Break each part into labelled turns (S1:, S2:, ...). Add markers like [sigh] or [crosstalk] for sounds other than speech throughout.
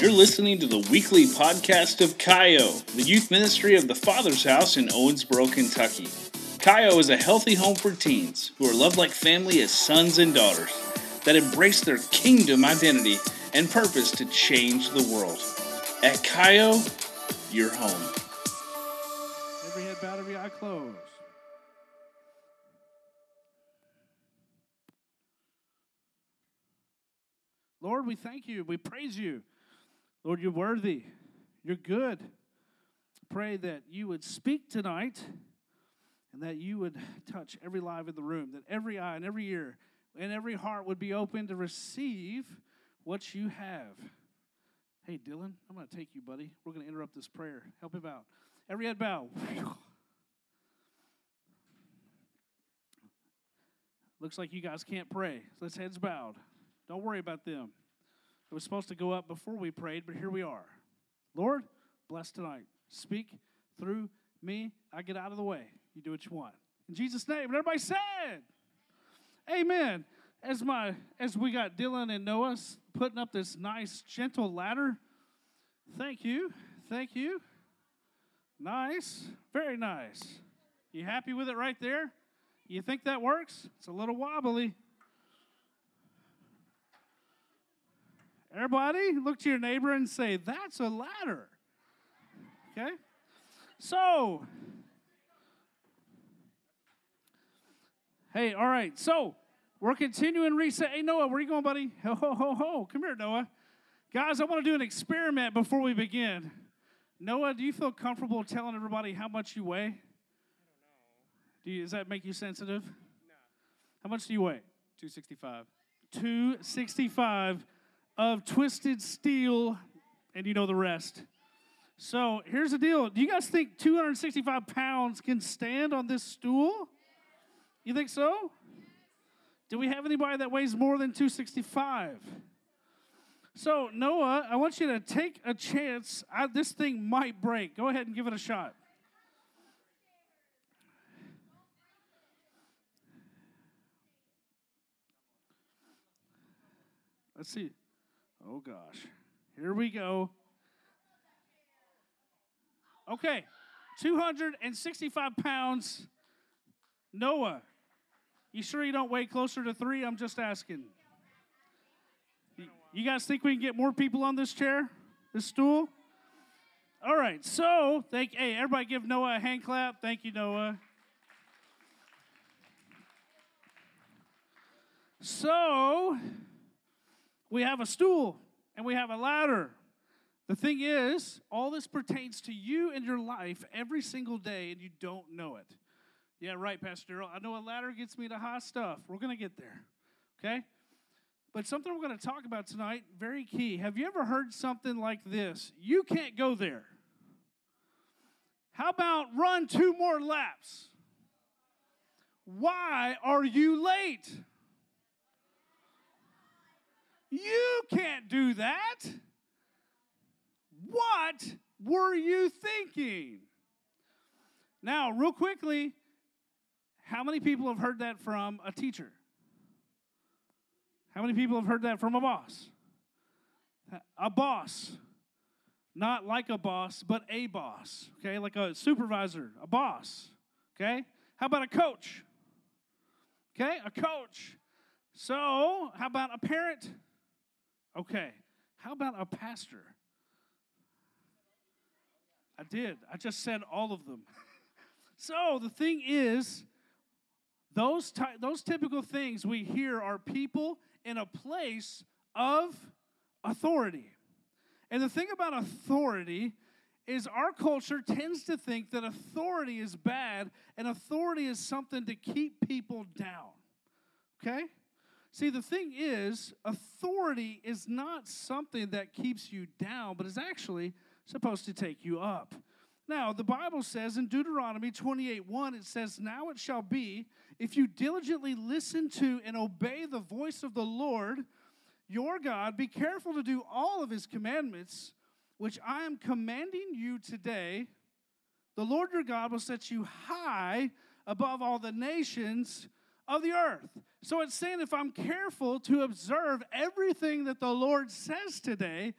S1: You're listening to the weekly podcast of Kaio, the youth ministry of the Father's House in Owensboro, Kentucky. Kaio is a healthy home for teens who are loved like family as sons and daughters that embrace their kingdom identity and purpose to change the world. At Kaio, you're home.
S2: Every head bowed, every eye closed. Lord, we thank you. We praise you. Lord, you're worthy. You're good. Pray that you would speak tonight and that you would touch every live in the room, that every eye and every ear and every heart would be open to receive what you have. Hey, Dylan, I'm going to take you, buddy. We're going to interrupt this prayer. Help him out. Every head bow. Looks like you guys can't pray. So Let's heads bowed. Don't worry about them. It was supposed to go up before we prayed, but here we are. Lord, bless tonight. Speak through me. I get out of the way. You do what you want. In Jesus' name. And everybody said, Amen. As my as we got Dylan and Noah putting up this nice gentle ladder. Thank you. Thank you. Nice. Very nice. You happy with it right there? You think that works? It's a little wobbly. Everybody, look to your neighbor and say, That's a ladder. Okay? So, hey, all right. So, we're continuing reset. Hey, Noah, where are you going, buddy? [laughs] Ho, ho, ho, ho. Come here, Noah. Guys, I want to do an experiment before we begin. Noah, do you feel comfortable telling everybody how much you weigh? I don't know. Do you, does that make you sensitive? No. How much do you weigh?
S3: 265.
S2: 265 of twisted steel, and you know the rest. So here's the deal. Do you guys think 265 pounds can stand on this stool? You think so? Do we have anybody that weighs more than 265? So, Noah, I want you to take a chance. I, this thing might break. Go ahead and give it a shot. Let's see. Oh gosh. Here we go. Okay. 265 pounds. Noah, you sure you don't weigh closer to three? I'm just asking. You guys think we can get more people on this chair, this stool? All right, so thank hey everybody give Noah a hand clap. Thank you, Noah. So we have a stool and we have a ladder. The thing is, all this pertains to you and your life every single day, and you don't know it. Yeah, right, Pastor Daryl. I know a ladder gets me to high stuff. We're going to get there, okay? But something we're going to talk about tonight, very key. Have you ever heard something like this? You can't go there. How about run two more laps? Why are you late? You can't do that. What were you thinking? Now, real quickly, how many people have heard that from a teacher? How many people have heard that from a boss? A boss. Not like a boss, but a boss. Okay, like a supervisor, a boss. Okay? How about a coach? Okay, a coach. So, how about a parent? Okay. How about a pastor? I did. I just said all of them. [laughs] so the thing is, those, ty- those typical things we hear are people in a place of authority. And the thing about authority is our culture tends to think that authority is bad and authority is something to keep people down. Okay? See, the thing is, authority is not something that keeps you down, but is actually supposed to take you up. Now, the Bible says in Deuteronomy 28 1, it says, Now it shall be, if you diligently listen to and obey the voice of the Lord your God, be careful to do all of his commandments, which I am commanding you today. The Lord your God will set you high above all the nations of the earth. So it's saying if I'm careful to observe everything that the Lord says today,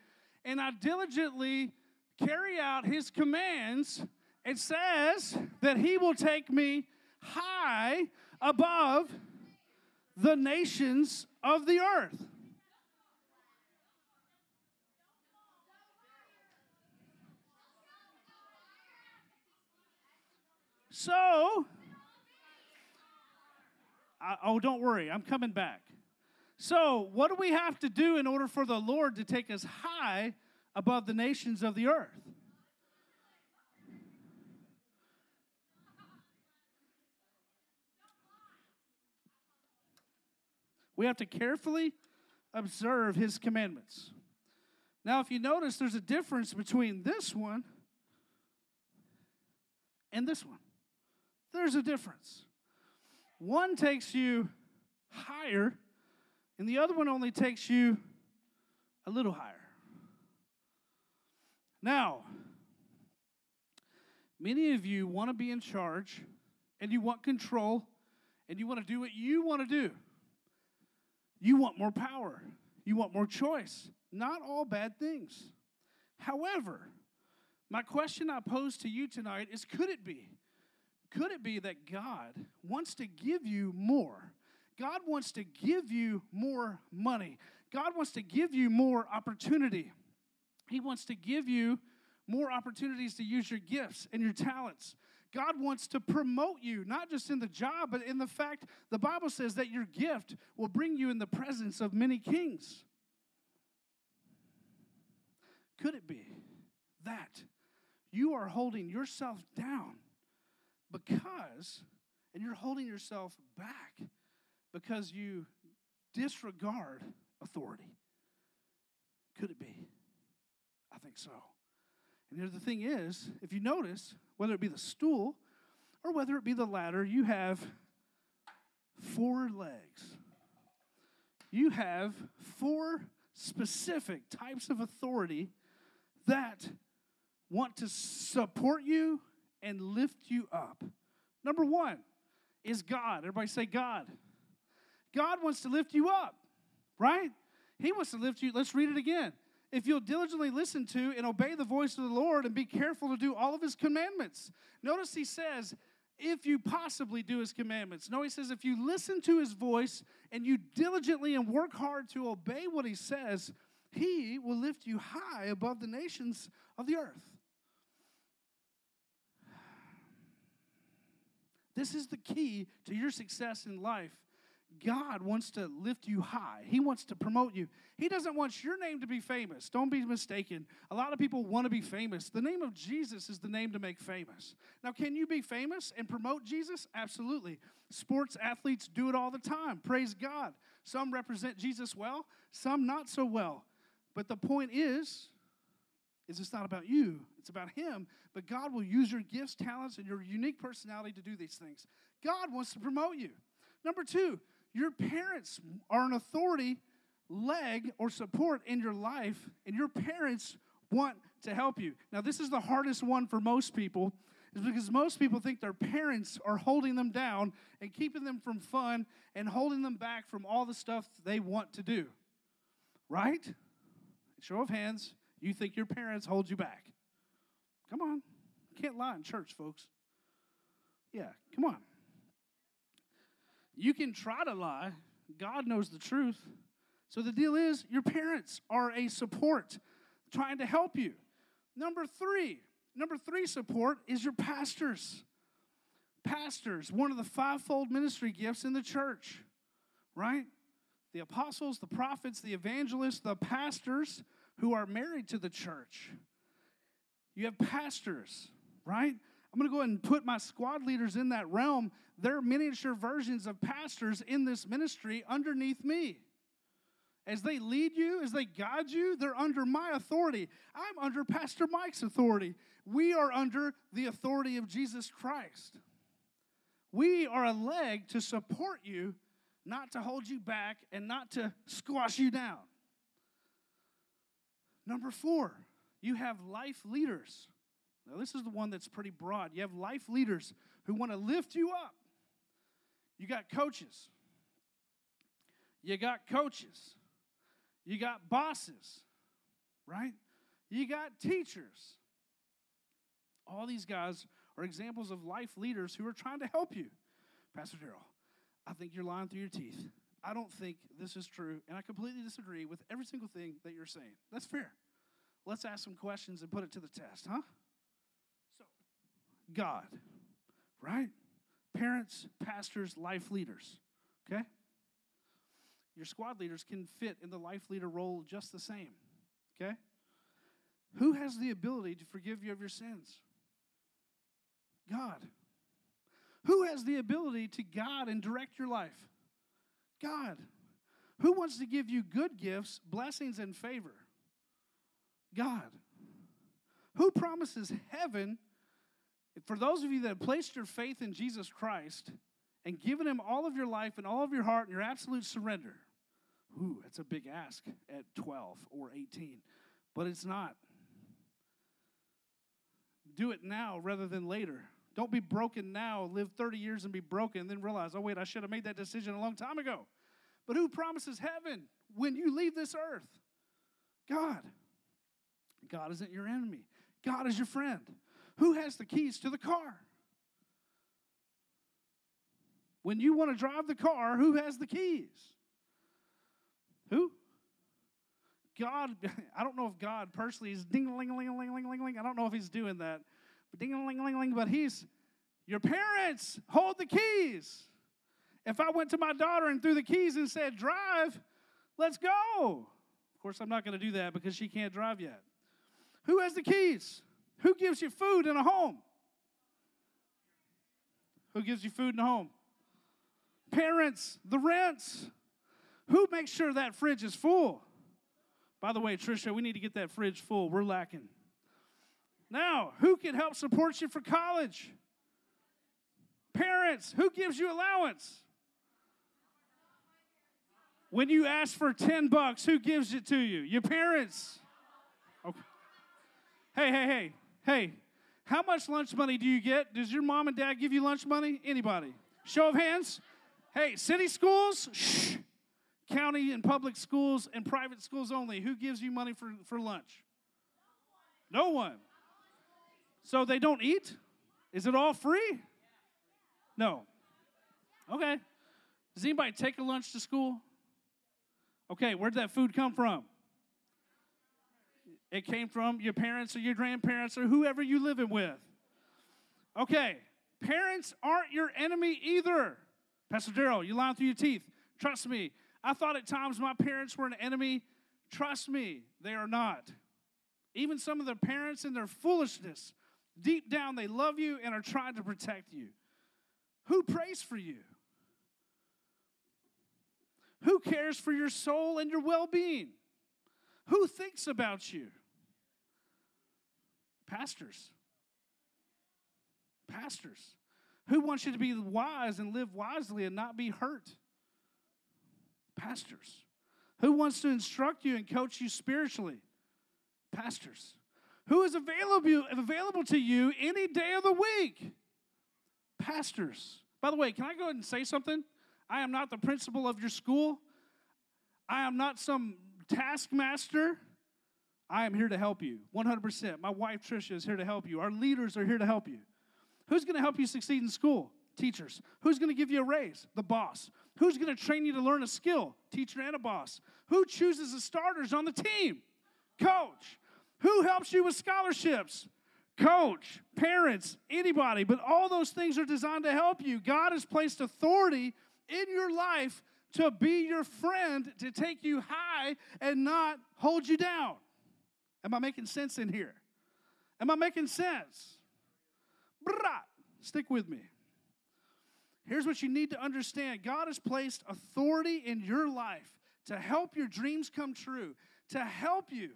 S2: and I diligently carry out his commands, it says that he will take me high above the nations of the earth. So, I, oh, don't worry, I'm coming back. So, what do we have to do in order for the Lord to take us high above the nations of the earth? We have to carefully observe his commandments. Now, if you notice, there's a difference between this one and this one. There's a difference. One takes you higher, and the other one only takes you a little higher. Now, many of you want to be in charge, and you want control, and you want to do what you want to do. You want more power, you want more choice. Not all bad things. However, my question I pose to you tonight is could it be? Could it be that God wants to give you more? God wants to give you more money. God wants to give you more opportunity. He wants to give you more opportunities to use your gifts and your talents. God wants to promote you, not just in the job, but in the fact the Bible says that your gift will bring you in the presence of many kings. Could it be that you are holding yourself down because, and you're holding yourself back because you disregard authority. Could it be? I think so. And here's the thing is, if you notice, whether it be the stool or whether it be the ladder, you have four legs. You have four specific types of authority that want to support you and lift you up. Number one is God. Everybody say God. God wants to lift you up, right? He wants to lift you. Let's read it again. If you'll diligently listen to and obey the voice of the Lord and be careful to do all of his commandments. Notice he says, if you possibly do his commandments. No, he says, if you listen to his voice and you diligently and work hard to obey what he says, he will lift you high above the nations of the earth. This is the key to your success in life. God wants to lift you high. He wants to promote you. He doesn't want your name to be famous. Don't be mistaken. A lot of people want to be famous. The name of Jesus is the name to make famous. Now, can you be famous and promote Jesus? Absolutely. Sports athletes do it all the time. Praise God. Some represent Jesus well, some not so well. But the point is, is it's not about you, it's about Him. But God will use your gifts, talents, and your unique personality to do these things. God wants to promote you. Number two, your parents are an authority, leg, or support in your life, and your parents want to help you. Now, this is the hardest one for most people, is because most people think their parents are holding them down and keeping them from fun and holding them back from all the stuff they want to do. Right? Show of hands, you think your parents hold you back. Come on. Can't lie in church, folks. Yeah, come on. You can try to lie, God knows the truth. So the deal is, your parents are a support trying to help you. Number three, number three support is your pastors. Pastors, one of the fivefold ministry gifts in the church, right? The apostles, the prophets, the evangelists, the pastors who are married to the church. You have pastors, right? I'm going to go ahead and put my squad leaders in that realm. They're miniature versions of pastors in this ministry underneath me. As they lead you, as they guide you, they're under my authority. I'm under Pastor Mike's authority. We are under the authority of Jesus Christ. We are a leg to support you, not to hold you back and not to squash you down. Number four, you have life leaders. Now, this is the one that's pretty broad. You have life leaders who want to lift you up. You got coaches. You got coaches. You got bosses, right? You got teachers. All these guys are examples of life leaders who are trying to help you. Pastor Daryl, I think you're lying through your teeth. I don't think this is true, and I completely disagree with every single thing that you're saying. That's fair. Let's ask some questions and put it to the test, huh? So, God, right? Parents, pastors, life leaders, okay? Your squad leaders can fit in the life leader role just the same, okay? Who has the ability to forgive you of your sins? God. Who has the ability to guide and direct your life? God. Who wants to give you good gifts, blessings, and favor? God. Who promises heaven for those of you that have placed your faith in Jesus Christ and given him all of your life and all of your heart and your absolute surrender? Ooh, that's a big ask at 12 or 18, but it's not. Do it now rather than later. Don't be broken now, live 30 years and be broken, and then realize, oh, wait, I should have made that decision a long time ago. But who promises heaven when you leave this earth? God. God isn't your enemy, God is your friend. Who has the keys to the car? When you want to drive the car, who has the keys? Who? God, [laughs] I don't know if God personally is ding ling ling ling ling ling ling. I don't know if he's doing that. But he's your parents hold the keys. If I went to my daughter and threw the keys and said, "Drive, let's go." Of course, I'm not going to do that because she can't drive yet. Who has the keys? Who gives you food in a home? Who gives you food in a home? Parents, the rents. Who makes sure that fridge is full? By the way, Trisha, we need to get that fridge full. We're lacking. Now, who can help support you for college? Parents, who gives you allowance? When you ask for 10 bucks, who gives it to you? Your parents. Okay. Hey, hey, hey, hey. How much lunch money do you get? Does your mom and dad give you lunch money? Anybody? Show of hands. Hey, city schools? Shh. County and public schools and private schools only. Who gives you money for, for lunch? No one. So they don't eat? Is it all free? No. Okay. Does anybody take a lunch to school? Okay, where'd that food come from? It came from your parents or your grandparents or whoever you're living with. Okay, parents aren't your enemy either. Pastor Daryl, you're lying through your teeth. Trust me. I thought at times my parents were an enemy. Trust me, they are not. Even some of their parents in their foolishness, deep down, they love you and are trying to protect you. Who prays for you? Who cares for your soul and your well being? Who thinks about you? Pastors. Pastors. Who wants you to be wise and live wisely and not be hurt? Pastors. Who wants to instruct you and coach you spiritually? Pastors. Who is available, available to you any day of the week? Pastors. By the way, can I go ahead and say something? I am not the principal of your school. I am not some taskmaster. I am here to help you 100%. My wife Tricia is here to help you. Our leaders are here to help you. Who's going to help you succeed in school? Teachers. Who's going to give you a raise? The boss. Who's going to train you to learn a skill? Teacher and a boss. Who chooses the starters on the team? Coach. Who helps you with scholarships? Coach, parents, anybody. But all those things are designed to help you. God has placed authority in your life to be your friend, to take you high and not hold you down. Am I making sense in here? Am I making sense? Brah. Stick with me. Here's what you need to understand God has placed authority in your life to help your dreams come true, to help you,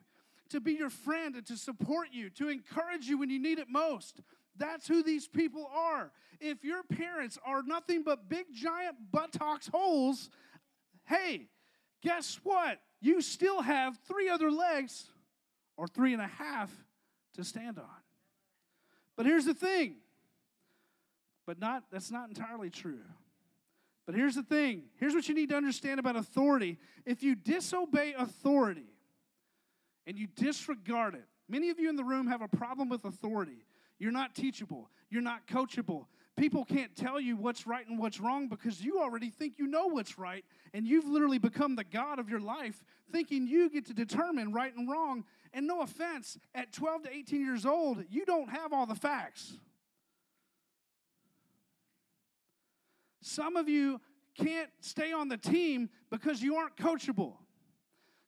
S2: to be your friend, and to support you, to encourage you when you need it most. That's who these people are. If your parents are nothing but big, giant buttocks holes, hey, guess what? You still have three other legs or three and a half to stand on. But here's the thing but not that's not entirely true. But here's the thing. Here's what you need to understand about authority. If you disobey authority and you disregard it, Many of you in the room have a problem with authority. You're not teachable, you're not coachable. People can't tell you what's right and what's wrong because you already think you know what's right, and you've literally become the God of your life, thinking you get to determine right and wrong. And no offense, at 12 to 18 years old, you don't have all the facts. Some of you can't stay on the team because you aren't coachable.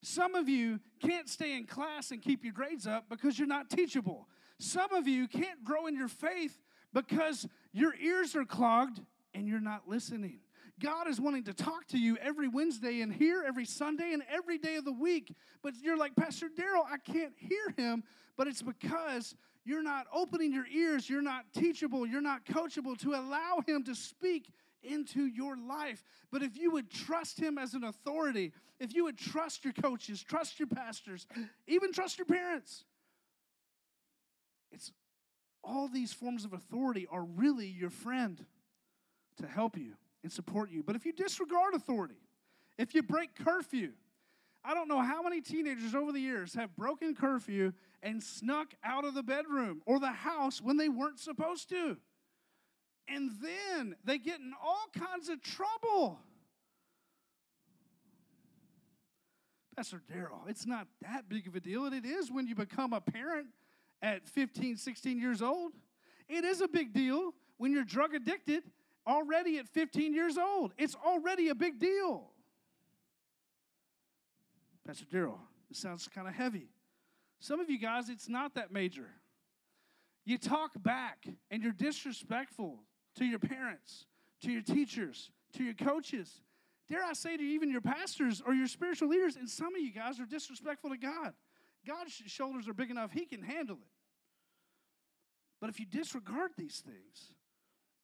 S2: Some of you can't stay in class and keep your grades up because you're not teachable. Some of you can't grow in your faith because your ears are clogged and you're not listening. God is wanting to talk to you every Wednesday and here every Sunday and every day of the week. But you're like, Pastor Daryl, I can't hear him. But it's because you're not opening your ears, you're not teachable, you're not coachable to allow him to speak into your life. But if you would trust Him as an authority, if you would trust your coaches, trust your pastors, even trust your parents, it's all these forms of authority are really your friend to help you and support you. But if you disregard authority, if you break curfew, I don't know how many teenagers over the years have broken curfew and snuck out of the bedroom or the house when they weren't supposed to. And then they get in all kinds of trouble. Pastor Daryl, it's not that big of a deal. It is when you become a parent at 15, 16 years old. It is a big deal when you're drug addicted already at 15 years old. It's already a big deal. Pastor Daryl, it sounds kind of heavy. Some of you guys, it's not that major. You talk back and you're disrespectful to your parents, to your teachers, to your coaches. Dare I say to even your pastors or your spiritual leaders, and some of you guys are disrespectful to God. God's shoulders are big enough, He can handle it. But if you disregard these things,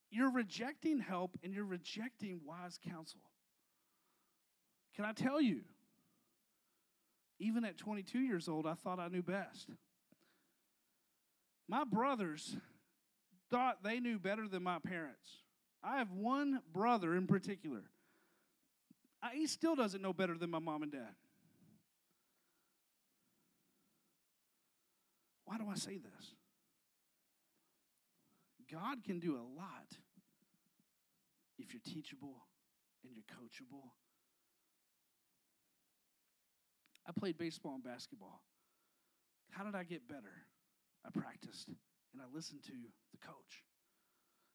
S2: you're rejecting help and you're rejecting wise counsel. Can I tell you, even at 22 years old, I thought I knew best. My brothers thought they knew better than my parents. I have one brother in particular. I, he still doesn't know better than my mom and dad. Why do I say this? God can do a lot if you're teachable and you're coachable. I played baseball and basketball. How did I get better? I practiced and I listened to the coach.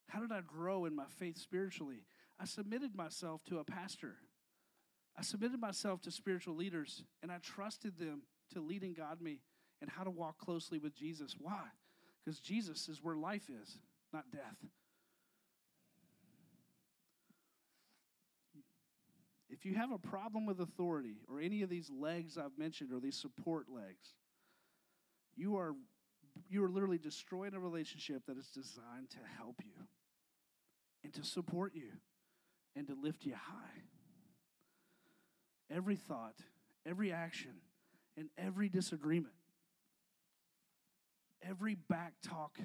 S2: How did I grow in my faith spiritually? I submitted myself to a pastor. I submitted myself to spiritual leaders, and I trusted them to lead and guide me and how to walk closely with Jesus. Why? Because Jesus is where life is, not death. If you have a problem with authority or any of these legs I've mentioned or these support legs, you are you are literally destroying a relationship that is designed to help you and to support you and to lift you high. Every thought, every action, and every disagreement, every back talk,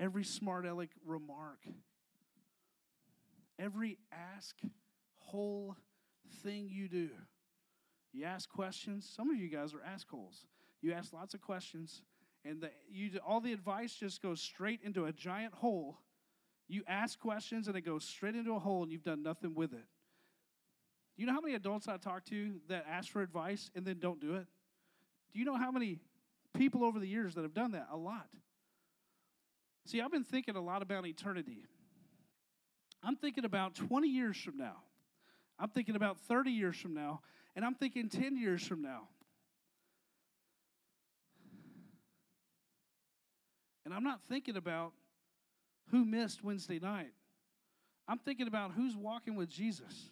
S2: every smart aleck remark, every ask whole thing you do. You ask questions. Some of you guys are ask holes. You ask lots of questions and the, you, all the advice just goes straight into a giant hole. You ask questions and it goes straight into a hole and you've done nothing with it. Do you know how many adults I talk to that ask for advice and then don't do it? Do you know how many people over the years that have done that? A lot. See, I've been thinking a lot about eternity. I'm thinking about 20 years from now. I'm thinking about 30 years from now. And I'm thinking 10 years from now. And I'm not thinking about who missed Wednesday night. I'm thinking about who's walking with Jesus.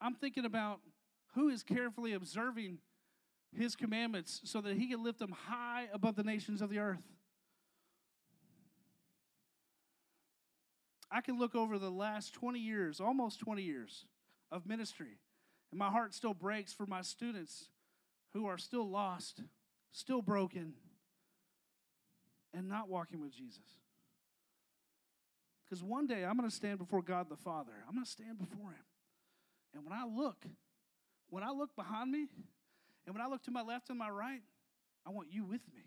S2: I'm thinking about who is carefully observing his commandments so that he can lift them high above the nations of the earth. I can look over the last 20 years, almost 20 years of ministry, and my heart still breaks for my students who are still lost, still broken, and not walking with Jesus. Because one day I'm going to stand before God the Father. I'm going to stand before Him. And when I look, when I look behind me, and when I look to my left and my right, I want you with me.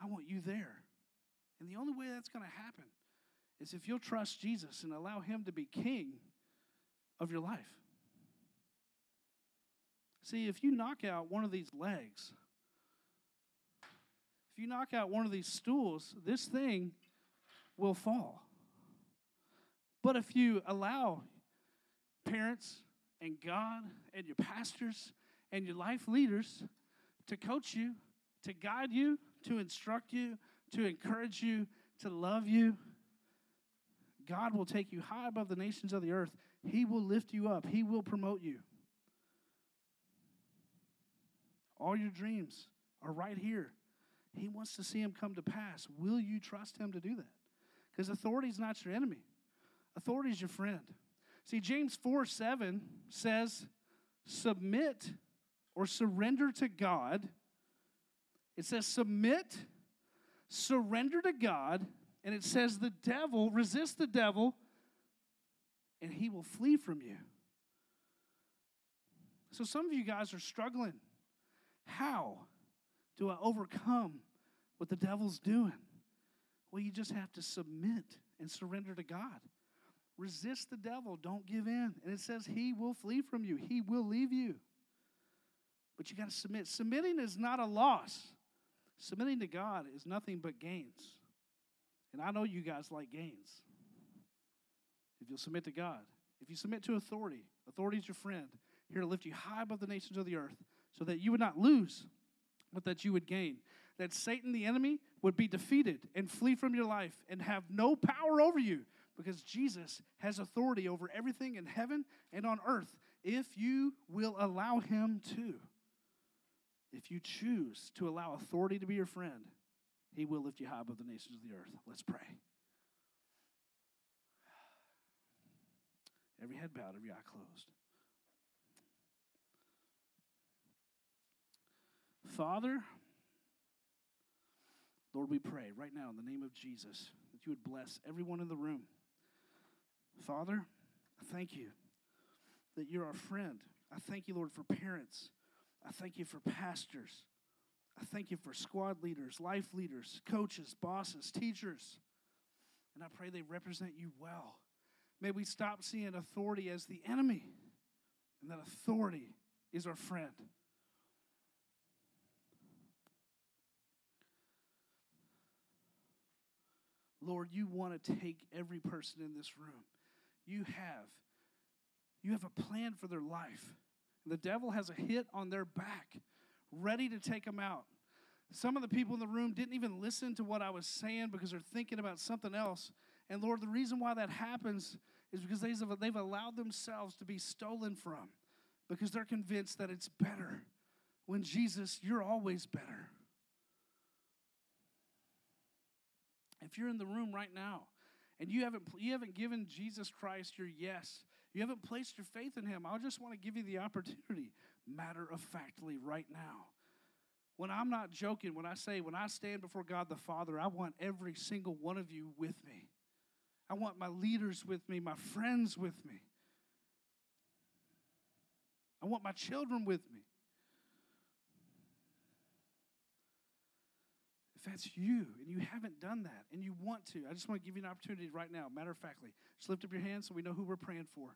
S2: I want you there. And the only way that's going to happen is if you'll trust Jesus and allow Him to be king of your life. See, if you knock out one of these legs, if you knock out one of these stools, this thing will fall. But if you allow parents and God and your pastors and your life leaders to coach you, to guide you, to instruct you, to encourage you, to love you, God will take you high above the nations of the earth. He will lift you up, He will promote you. All your dreams are right here. He wants to see them come to pass. Will you trust Him to do that? Because authority is not your enemy, authority is your friend. See, James 4 7 says, submit or surrender to God. It says, submit, surrender to God, and it says, the devil, resist the devil, and he will flee from you. So some of you guys are struggling. How do I overcome what the devil's doing? Well, you just have to submit and surrender to God. Resist the devil. Don't give in. And it says he will flee from you, he will leave you. But you got to submit. Submitting is not a loss, submitting to God is nothing but gains. And I know you guys like gains. If you'll submit to God, if you submit to authority, authority is your friend, here to lift you high above the nations of the earth, so that you would not lose, but that you would gain. That Satan, the enemy, would be defeated and flee from your life and have no power over you because Jesus has authority over everything in heaven and on earth if you will allow him to. If you choose to allow authority to be your friend, he will lift you high above the nations of the earth. Let's pray. Every head bowed, every eye closed. Father, Lord, we pray right now in the name of Jesus that you would bless everyone in the room. Father, I thank you that you're our friend. I thank you, Lord, for parents. I thank you for pastors. I thank you for squad leaders, life leaders, coaches, bosses, teachers. And I pray they represent you well. May we stop seeing authority as the enemy and that authority is our friend. Lord, you want to take every person in this room. You have. You have a plan for their life. The devil has a hit on their back, ready to take them out. Some of the people in the room didn't even listen to what I was saying because they're thinking about something else. And Lord, the reason why that happens is because they've allowed themselves to be stolen from because they're convinced that it's better. When Jesus, you're always better. If you're in the room right now and you haven't, you haven't given Jesus Christ your yes, you haven't placed your faith in him, I just want to give you the opportunity, matter of factly, right now. When I'm not joking, when I say, when I stand before God the Father, I want every single one of you with me. I want my leaders with me, my friends with me. I want my children with me. If that's you and you haven't done that and you want to, I just want to give you an opportunity right now, matter of factly. Just lift up your hand so we know who we're praying for.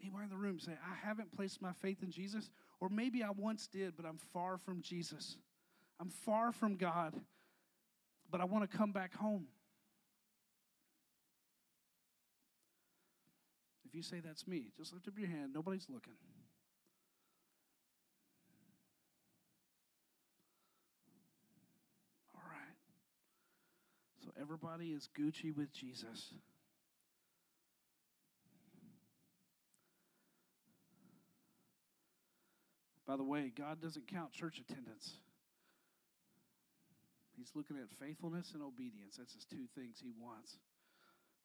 S2: Anyone in the room say, I haven't placed my faith in Jesus, or maybe I once did, but I'm far from Jesus. I'm far from God, but I want to come back home. If you say that's me, just lift up your hand. Nobody's looking. So everybody is Gucci with Jesus. By the way, God doesn't count church attendance. He's looking at faithfulness and obedience. That's his two things he wants.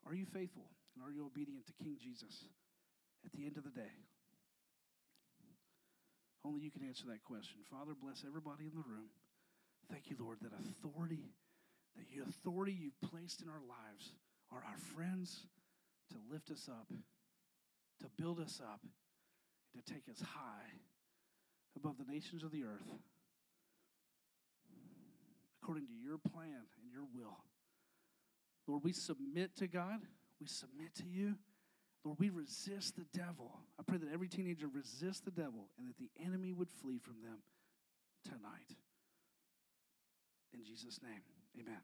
S2: Are you faithful and are you obedient to King Jesus at the end of the day? Only you can answer that question. Father, bless everybody in the room. Thank you, Lord, that authority the authority you've placed in our lives are our friends to lift us up, to build us up, and to take us high above the nations of the earth according to your plan and your will. Lord, we submit to God, we submit to you. Lord, we resist the devil. I pray that every teenager resist the devil and that the enemy would flee from them tonight. In Jesus' name, amen.